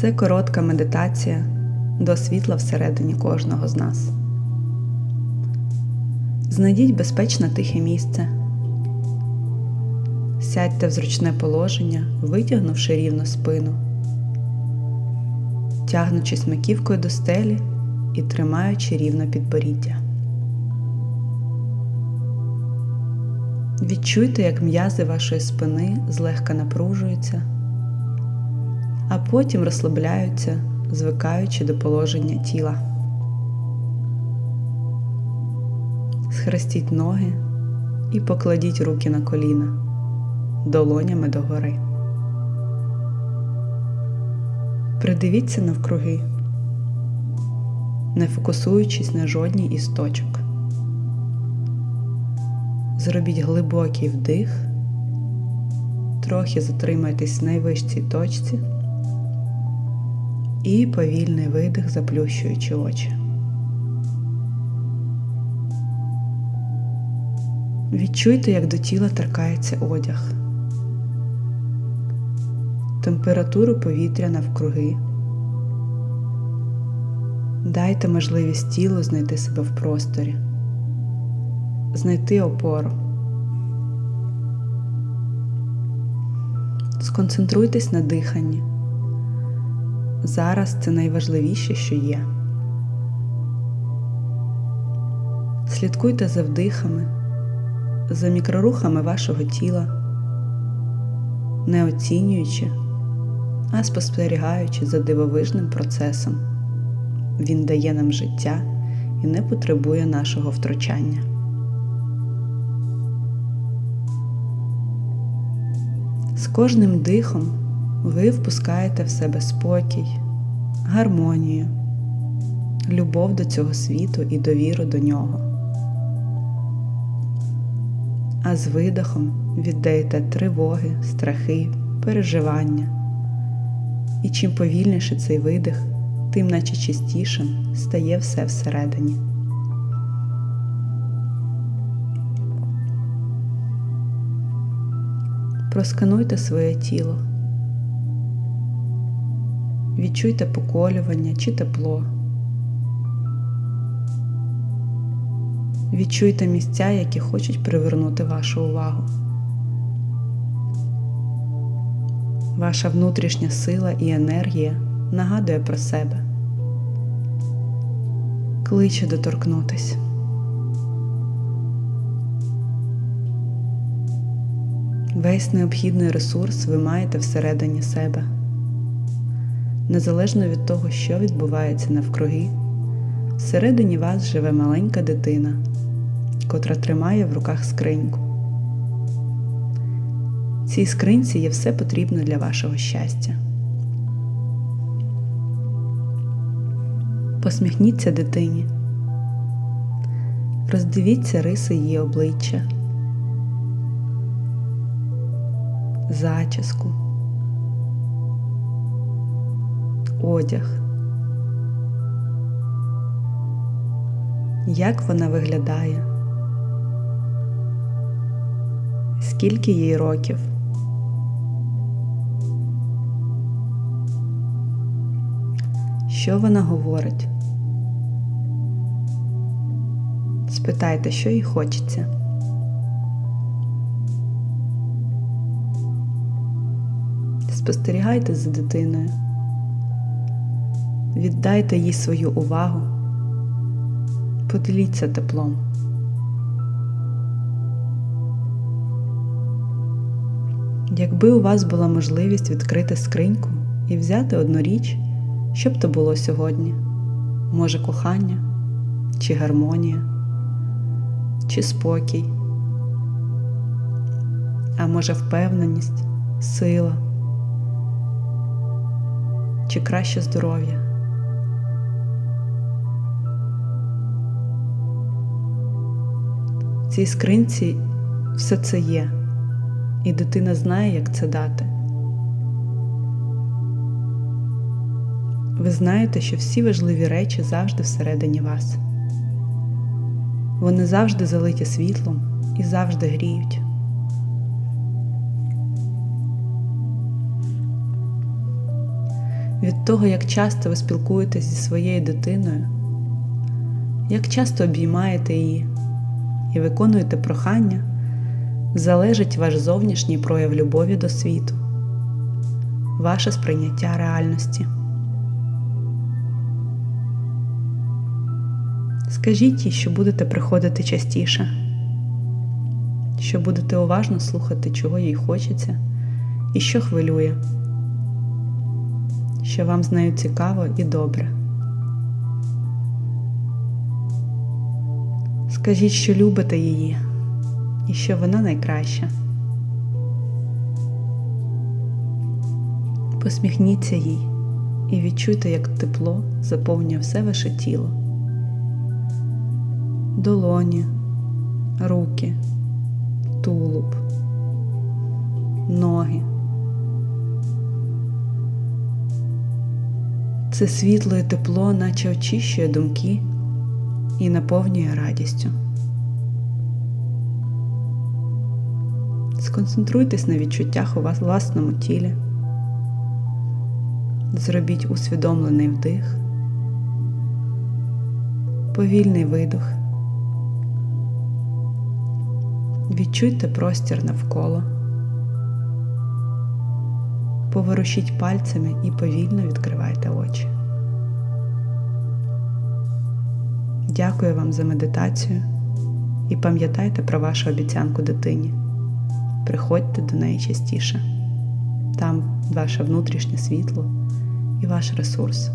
Це коротка медитація до світла всередині кожного з нас. Знайдіть безпечне тихе місце. Сядьте в зручне положення, витягнувши рівно спину, тягнучись маківкою до стелі і тримаючи рівно підборіддя. Відчуйте, як м'язи вашої спини злегка напружуються, а потім розслабляються, звикаючи до положення тіла. Схрестіть ноги і покладіть руки на коліна долонями догори. Придивіться навкруги, не фокусуючись на жодній із точок. Зробіть глибокий вдих, трохи затримайтесь в найвищій точці і повільний видих, заплющуючи очі. Відчуйте, як до тіла торкається одяг, температуру повітря навкруги. Дайте можливість тілу знайти себе в просторі знайти опору. Сконцентруйтесь на диханні. Зараз це найважливіше, що є. Слідкуйте за вдихами, за мікрорухами вашого тіла, не оцінюючи, а спостерігаючи за дивовижним процесом. Він дає нам життя і не потребує нашого втручання. З кожним дихом ви впускаєте в себе спокій, гармонію, любов до цього світу і довіру до нього. А з видихом віддаєте тривоги, страхи, переживання. І чим повільніше цей видих, тим наче чистішим стає все всередині. Проскануйте своє тіло. Відчуйте поколювання чи тепло. Відчуйте місця, які хочуть привернути вашу увагу. Ваша внутрішня сила і енергія нагадує про себе. Кличе доторкнутись. Весь необхідний ресурс ви маєте всередині себе. Незалежно від того, що відбувається навкруги, всередині вас живе маленька дитина, котра тримає в руках скриньку. Цій скринці є все потрібне для вашого щастя. Посміхніться дитині, роздивіться риси її обличчя. зачіску, одяг. Як вона виглядає? Скільки їй років? Що вона говорить? Спитайте, що їй хочеться. Спостерігайте за дитиною, віддайте їй свою увагу, поділіться теплом. Якби у вас була можливість відкрити скриньку і взяти одну річ, що б то було сьогодні? Може, кохання, чи гармонія, чи спокій, а може впевненість, сила чи краще здоров'я. Цій скринці все це є, і дитина знає, як це дати. Ви знаєте, що всі важливі речі завжди всередині вас. Вони завжди залиті світлом і завжди гріють. від того, як часто ви спілкуєтесь зі своєю дитиною, як часто обіймаєте її і виконуєте прохання, залежить ваш зовнішній прояв любові до світу, ваше сприйняття реальності. Скажіть їй, що будете приходити частіше, що будете уважно слухати, чого їй хочеться і що хвилює, що вам з нею цікаво і добре. Скажіть, що любите її і що вона найкраща. Посміхніться їй і відчуйте, як тепло заповнює все ваше тіло долоні, руки, тулуб, ноги. Це світло і тепло, наче очищує думки і наповнює радістю. Сконцентруйтесь на відчуттях у вас власному тілі. Зробіть усвідомлений вдих, повільний видох. Відчуйте простір навколо. Поворушіть пальцями і повільно відкривайте очі. Дякую вам за медитацію і пам'ятайте про вашу обіцянку дитині. Приходьте до неї частіше. Там ваше внутрішнє світло і ваш ресурс.